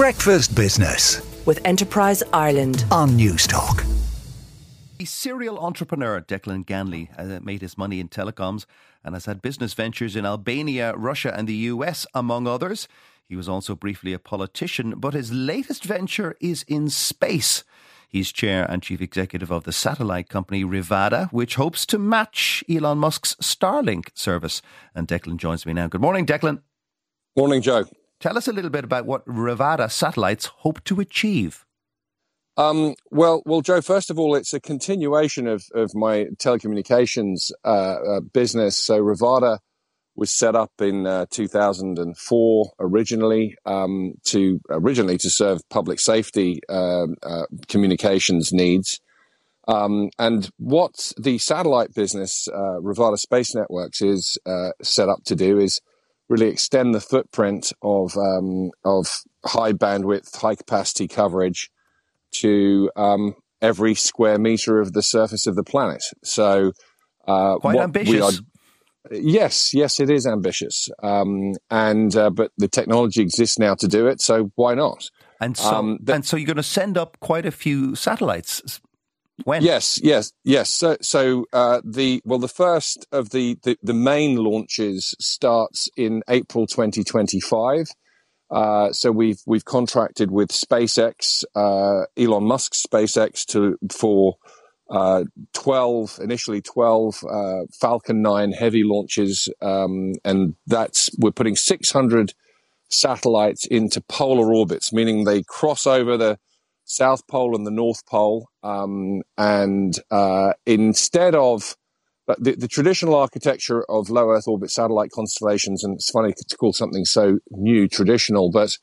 Breakfast Business with Enterprise Ireland. on Newstalk. The serial entrepreneur Declan Ganley uh, made his money in telecoms and has had business ventures in Albania, Russia, and the US, among others. He was also briefly a politician, but his latest venture is in space. He's chair and chief executive of the satellite company Rivada, which hopes to match Elon Musk's Starlink service. And Declan joins me now. Good morning, Declan. Morning, Joe. Tell us a little bit about what Rivada satellites hope to achieve. Um, well, well, Joe. First of all, it's a continuation of of my telecommunications uh, uh, business. So Rivada was set up in uh, 2004 originally um, to originally to serve public safety um, uh, communications needs. Um, and what the satellite business, uh, Rivada Space Networks, is uh, set up to do is really extend the footprint of um, of high bandwidth, high capacity coverage to um, every square meter of the surface of the planet. So, uh, Quite what ambitious. we are- yes, yes, it is ambitious, um, and uh, but the technology exists now to do it. So why not? And so, Um, that- and so you're going to send up quite a few satellites. When? Yes, yes, yes. So, so uh, the well, the first of the, the the main launches starts in April 2025. Uh, so we've we've contracted with SpaceX, uh, Elon Musk's SpaceX, to for uh, 12 initially 12 uh, Falcon 9 heavy launches, um, and that's we're putting 600 satellites into polar orbits, meaning they cross over the South Pole and the North Pole. Um, and uh, instead of the, the traditional architecture of low Earth orbit satellite constellations, and it's funny to call something so new traditional, but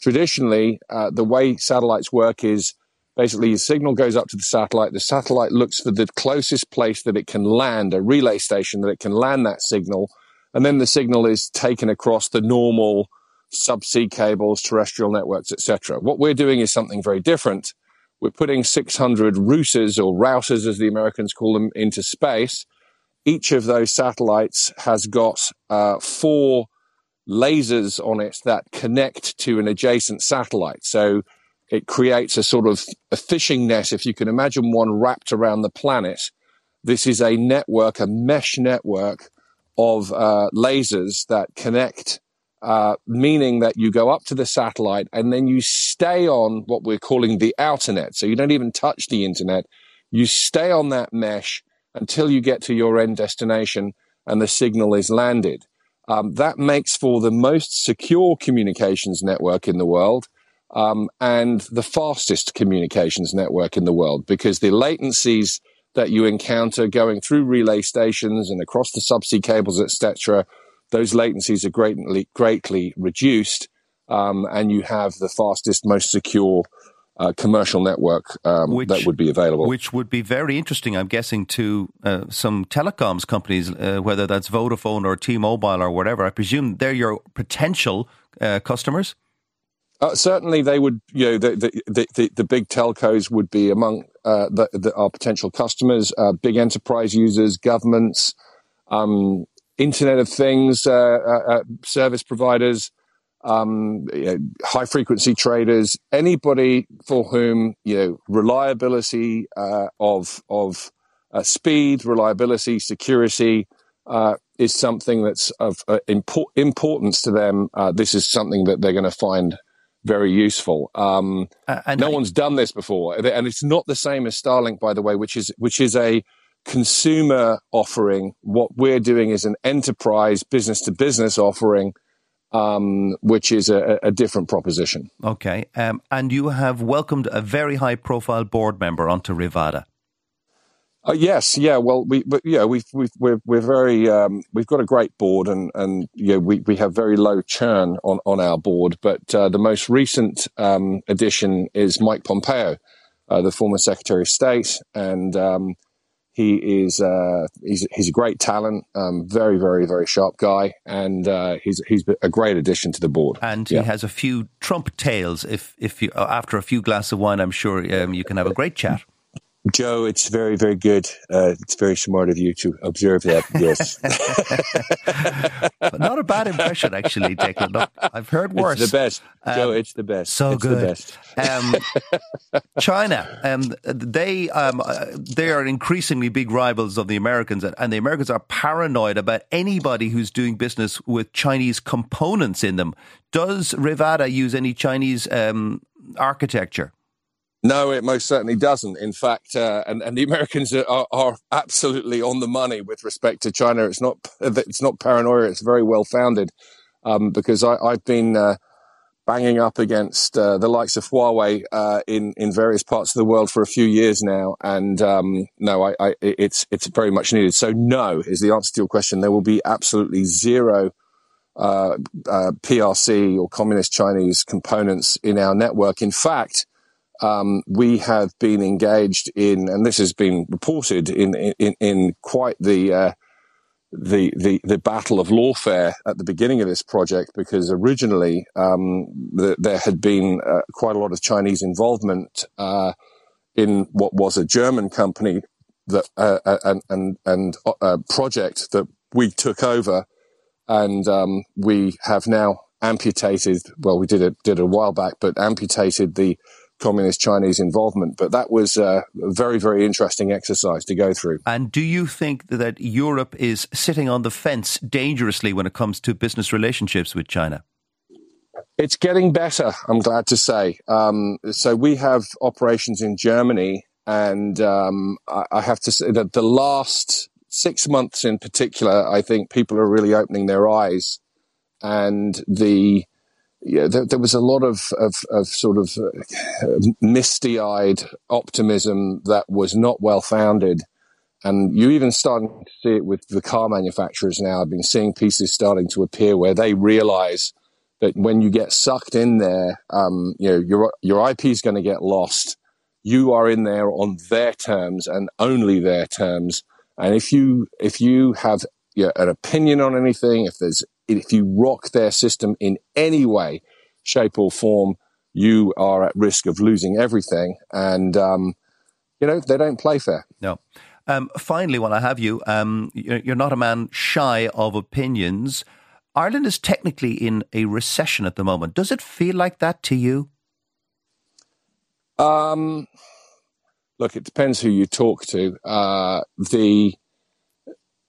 traditionally, uh, the way satellites work is basically a signal goes up to the satellite. The satellite looks for the closest place that it can land, a relay station that it can land that signal. And then the signal is taken across the normal subsea cables, terrestrial networks, etc. What we're doing is something very different. We're putting 600 routers or routers, as the Americans call them, into space. Each of those satellites has got uh, four lasers on it that connect to an adjacent satellite. So it creates a sort of a fishing net, if you can imagine one wrapped around the planet. This is a network, a mesh network of uh, lasers that connect uh, meaning that you go up to the satellite and then you stay on what we're calling the outer net. So you don't even touch the internet. You stay on that mesh until you get to your end destination and the signal is landed. Um, that makes for the most secure communications network in the world um, and the fastest communications network in the world because the latencies that you encounter going through relay stations and across the subsea cables, etc., those latencies are greatly greatly reduced, um, and you have the fastest, most secure uh, commercial network um, Which- that would be available. Which would be very interesting, I'm guessing, to uh, some telecoms companies, uh, whether that's Vodafone or T-Mobile or whatever. I presume they're your potential uh, customers. Uh, certainly, they would. You know, the the, the, the, big telcos would be among uh, the, the, our potential customers, uh, big enterprise users, governments, um, Internet of Things uh, uh, uh, service providers, um, you know, high frequency traders, anybody for whom you know reliability uh, of of uh, speed, reliability, security uh, is something that's of uh, impor- importance to them. Uh, this is something that they're going to find very useful. Um, no one's done this before, and it's not the same as Starlink, by the way, which is which is a consumer offering. What we're doing is an enterprise business to business offering, um, which is a, a different proposition. Okay, um, and you have welcomed a very high-profile board member onto Rivada. Uh, yes, yeah. Well, we, but, yeah, we've, we've, we're, we're very, um, we've got a great board and, and, you know, we, we have very low churn on, on our board. But, uh, the most recent, um, addition is Mike Pompeo, uh, the former Secretary of State. And, um, he is, uh, he's, he's a great talent, um, very, very, very sharp guy. And, uh, he's, he's a great addition to the board. and Yeah. he has a few Trump tales. If if you after a few glasses of wine, I'm sure um, you can have a great chat. Joe, it's very, very good. Uh, it's very smart of you to observe that. Yes, not a bad impression, actually, Declan. Look, I've heard worse. It's the best, Joe. Um, it's the best. So it's good. Um, China, um, they um, uh, they are increasingly big rivals of the Americans, and the Americans are paranoid about anybody who's doing business with Chinese components in them. Does Rivada use any Chinese um, architecture? No, it most certainly doesn't. In fact, uh, and, and the Americans are, are, absolutely on the money with respect to China. It's not it's not paranoia. It's very well founded um, because I, have been uh, banging up against uh, the likes of Huawei uh, in in various parts of the world for a few years now, and um, no, I, I, it's it's very much needed. So no is the answer to your question. There will be absolutely zero. Uh, uh, PRC or communist Chinese components in our network. In fact, um, we have been engaged in, and this has been reported in in, in quite the, uh, the the the battle of lawfare at the beginning of this project, because originally um, the, there had been uh, quite a lot of Chinese involvement uh, in what was a German company that uh, uh, and and and a uh, project that we took over, and um, we have now amputated. Well, we did it did it a while back, but amputated the communist Chinese involvement. But that was a very, very interesting exercise to go through. And do you think that Europe is sitting on the fence dangerously when it comes to business relationships with China? It's getting better, I'm glad to say. Um, so we have operations in Germany, and um, I, I have to say that the last six months in particular, I think people are really opening their eyes. And the yeah, there, there, was a lot of, of, of sort of uh, misty eyed optimism that was not well founded. And you're even starting to see it with the car manufacturers now. I've been seeing pieces starting to appear where they realize that when you get sucked in there, um, you know, your, your IP is going to get lost. You are in there on their terms and only their terms. And if you, if you have an opinion on anything, if there's if you rock their system in any way, shape, or form, you are at risk of losing everything. And, um, you know, they don't play fair. No. Um, finally, while I have you, um, you're not a man shy of opinions. Ireland is technically in a recession at the moment. Does it feel like that to you? Um, look, it depends who you talk to. Uh, the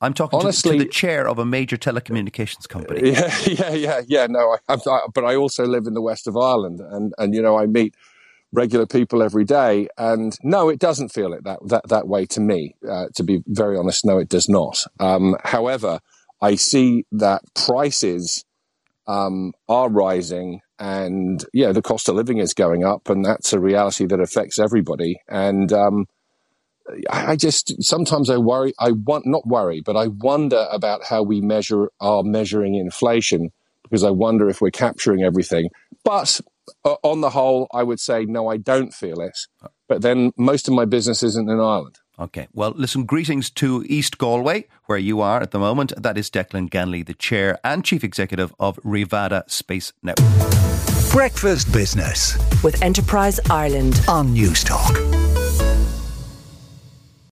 I'm talking Honestly, to, to, the chair of a major telecommunications company. Yeah, yeah, yeah, yeah. No, I, I, but I also live in the west of Ireland, and and you know I meet regular people every day, and no, it doesn't feel it that that that way to me. Uh, to be very honest, no, it does not. Um, however, I see that prices um, are rising, and yeah, the cost of living is going up, and that's a reality that affects everybody. And um, I just sometimes I worry. I want not worry, but I wonder about how we measure are measuring inflation because I wonder if we're capturing everything. But uh, on the whole, I would say no, I don't feel it. But then most of my business isn't in Ireland. Okay. Well, listen, greetings to East Galway, where you are at the moment. That is Declan Ganley, the chair and chief executive of Rivada Space Network. Breakfast Business with Enterprise Ireland on Newstalk.